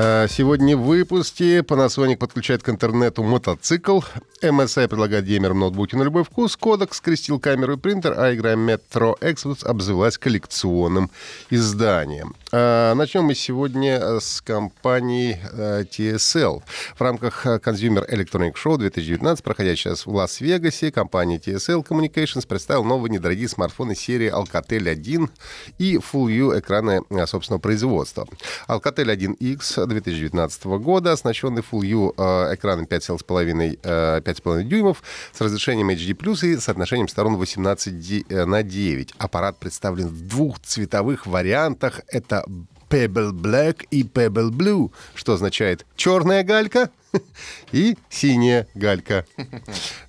А, Сегодня в выпуске Panasonic подключает к интернету мотоцикл, MSI предлагает геймерам ноутбуки на любой вкус, Kodak скрестил камеру и принтер, а игра Metro Exodus обзывалась коллекционным изданием. А, Начнем мы сегодня с компании э, TSL. В рамках Consumer Electronic Show 2019, проходящего сейчас в Лас-Вегасе, компания TSL Communications представила новые недорогие смартфоны серии Alcatel 1 и Full View экраны э, собственного производства. Alcatel 1X 2019 года, оснащенный Full View э, экраном 5,5 э, 5,5 дюймов с разрешением HD+, и соотношением сторон 18 ди- э, на 9. Аппарат представлен в двух цветовых вариантах. Это Pebble Black и Pebble Blue, что означает черная галька и синяя галька.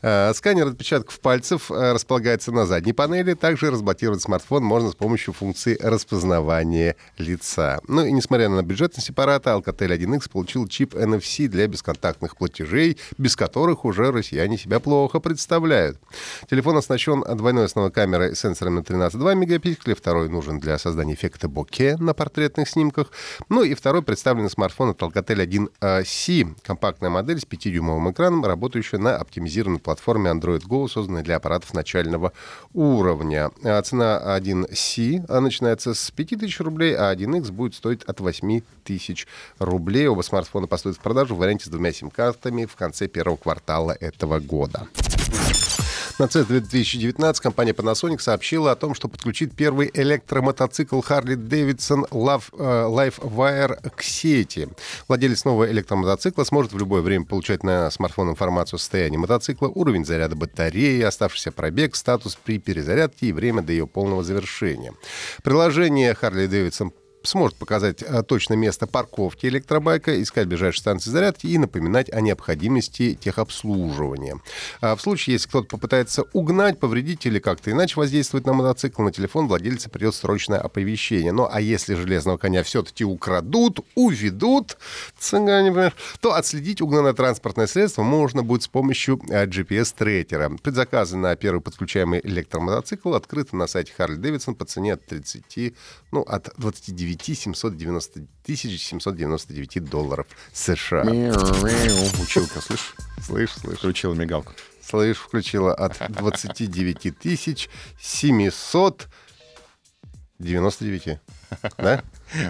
Э, Сканер отпечатков пальцев э, располагается на задней панели. Также разблокировать смартфон можно с помощью функции распознавания лица. Ну и несмотря на бюджетность аппарата, Alcatel 1X получил чип NFC для бесконтактных платежей, без которых уже россияне себя плохо представляют. Телефон оснащен двойной основной камерой с сенсором на 13,2 мегапикселя, второй нужен для создания эффекта боке на портретных снимках. Ну и второй представлен смартфон от Alcatel 1C, компактная модель с 5-дюймовым экраном, работающая на оптимизированной платформе Android Go, созданной для аппаратов начального уровня. А Цена 1C начинается с 5000 рублей, а 1X будет стоить от 8000 рублей. Оба смартфона поступят в продажу в варианте с двумя сим-картами в конце первого квартала этого года. На CES 2019 компания Panasonic сообщила о том, что подключит первый электромотоцикл Harley Davidson э, LiveWire к сети. Владелец нового электромотоцикла сможет в любое время получать на смартфон информацию о состоянии мотоцикла, уровень заряда батареи, оставшийся пробег, статус при перезарядке и время до ее полного завершения. Приложение Harley Davidson сможет показать а, точно место парковки электробайка, искать ближайшие станции зарядки и напоминать о необходимости техобслуживания. А в случае, если кто-то попытается угнать, повредить или как-то иначе воздействовать на мотоцикл, на телефон владельца придет срочное оповещение. Ну, а если железного коня все-таки украдут, уведут, то отследить угнанное транспортное средство можно будет с помощью а, GPS-трекера. Предзаказы на первый подключаемый электромотоцикл открыты на сайте Harley Davidson по цене от 30, ну, от 29 790 тысяч 799 долларов США. Училка, слышь? Слышь, слышь. Включила мигалку. Слышь, включила от 29 тысяч 799. Да?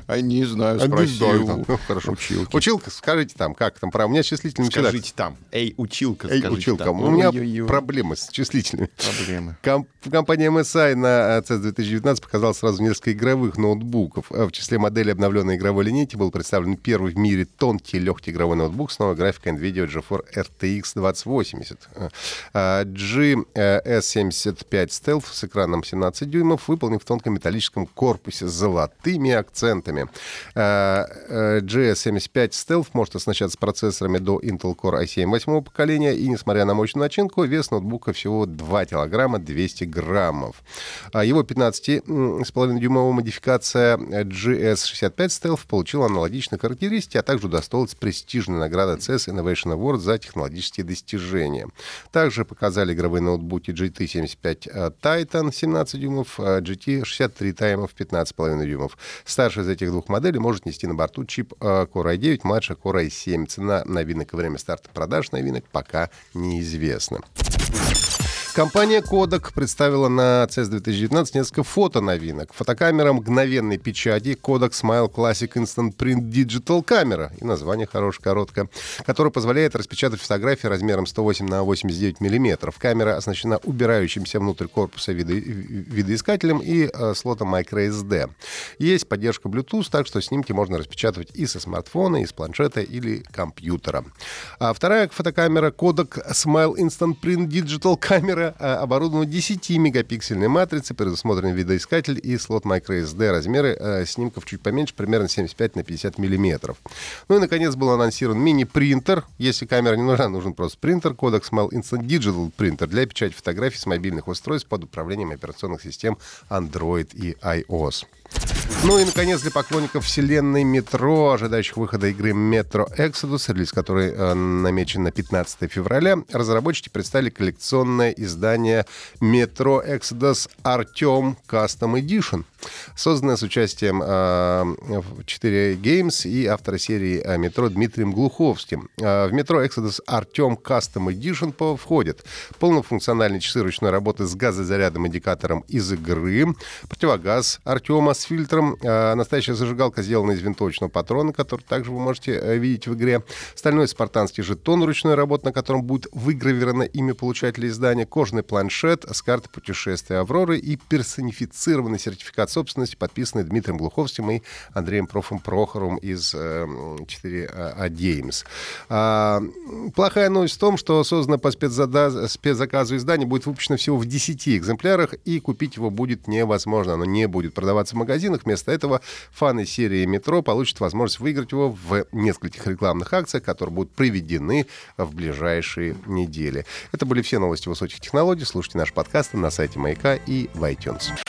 А не знаю, спросил. Ну, Хорошо. Училки. Училка, скажите там, как там, у меня числительный Скажите там. Эй, училка, Эй, училка, у меня проблемы с числительными. Проблемы. Комп- Компания MSI на э, CES 2019 показала сразу несколько игровых ноутбуков. Э, В числе моделей обновленной игровой линейки был представлен первый в мире тонкий легкий игровой ноутбук с новой графикой NVIDIA GeForce RTX 2080. Э, э, GS75 Stealth с экраном 17 дюймов выполнен в тонком металлическом корпусе с золотыми акцентами. Э, э, GS75 Stealth может оснащаться процессорами до Intel Core i7 восьмого поколения, и, несмотря на мощную начинку, вес ноутбука всего 2 килограмма 200 граммов. А Его 15,5-дюймовая модификация GS65 Stealth получила аналогичные характеристики, а также удостоилась престижной награды CES Innovation Award за технологические достижения. Также показали игровые ноутбуки GT75 Titan 17 дюймов, а GT63 Titan 15,5 дюймов. Старший из этих двух моделей может нести на борту чип э, Core i9, младший Core i7. Цена новинок и время старта продаж новинок пока неизвестна. Компания Kodak представила на CES 2019 несколько фотоновинок. Фотокамера мгновенной печати Kodak Smile Classic Instant Print Digital Camera, и название хорошее, короткое, которая позволяет распечатать фотографии размером 108 на 89 миллиметров. Камера оснащена убирающимся внутрь корпуса видо- видоискателем и э, слотом microSD. Есть поддержка Bluetooth, так что снимки можно распечатывать и со смартфона, и с планшета или компьютера. А вторая фотокамера Kodak Smile Instant Print Digital Camera э, оборудована 10-мегапиксельной матрицей, предусмотрен видоискатель и слот microSD. Размеры э, снимков чуть поменьше, примерно 75 на 50 миллиметров. Ну и, наконец, был анонсирован мини-принтер. Если камера не нужна, нужен просто принтер. Kodak Smile Instant Digital Printer для печати фотографий с мобильных устройств под управлением операционных систем Android и iOS. Ну и, наконец, для поклонников вселенной метро, ожидающих выхода игры Metro Exodus, релиз которой э, намечен на 15 февраля, разработчики представили коллекционное издание Metro Exodus Artem Custom Edition, созданное с участием э, 4 Games и автора серии э, Метро Дмитрием Глуховским. Э, в Metro Exodus Artem Custom Edition входят полнофункциональные часы ручной работы с газозарядом индикатором из игры, противогаз Артема с фильтром, настоящая зажигалка сделана из винтовочного патрона, который также вы можете э, видеть в игре. Стальной спартанский жетон ручной работы, на котором будет выгравировано имя получателя издания. Кожаный планшет с картой путешествия Авроры и персонифицированный сертификат собственности, подписанный Дмитрием Глуховским и Андреем Профом Прохоровым из 4A э, Games. А, плохая новость в том, что создано по спецзаказу издание будет выпущено всего в 10 экземплярах, и купить его будет невозможно. Оно не будет продаваться в магазинах. Вместо этого фаны серии «Метро» получат возможность выиграть его в нескольких рекламных акциях, которые будут проведены в ближайшие недели. Это были все новости высоких технологий. Слушайте наши подкасты на сайте Маяка и в iTunes.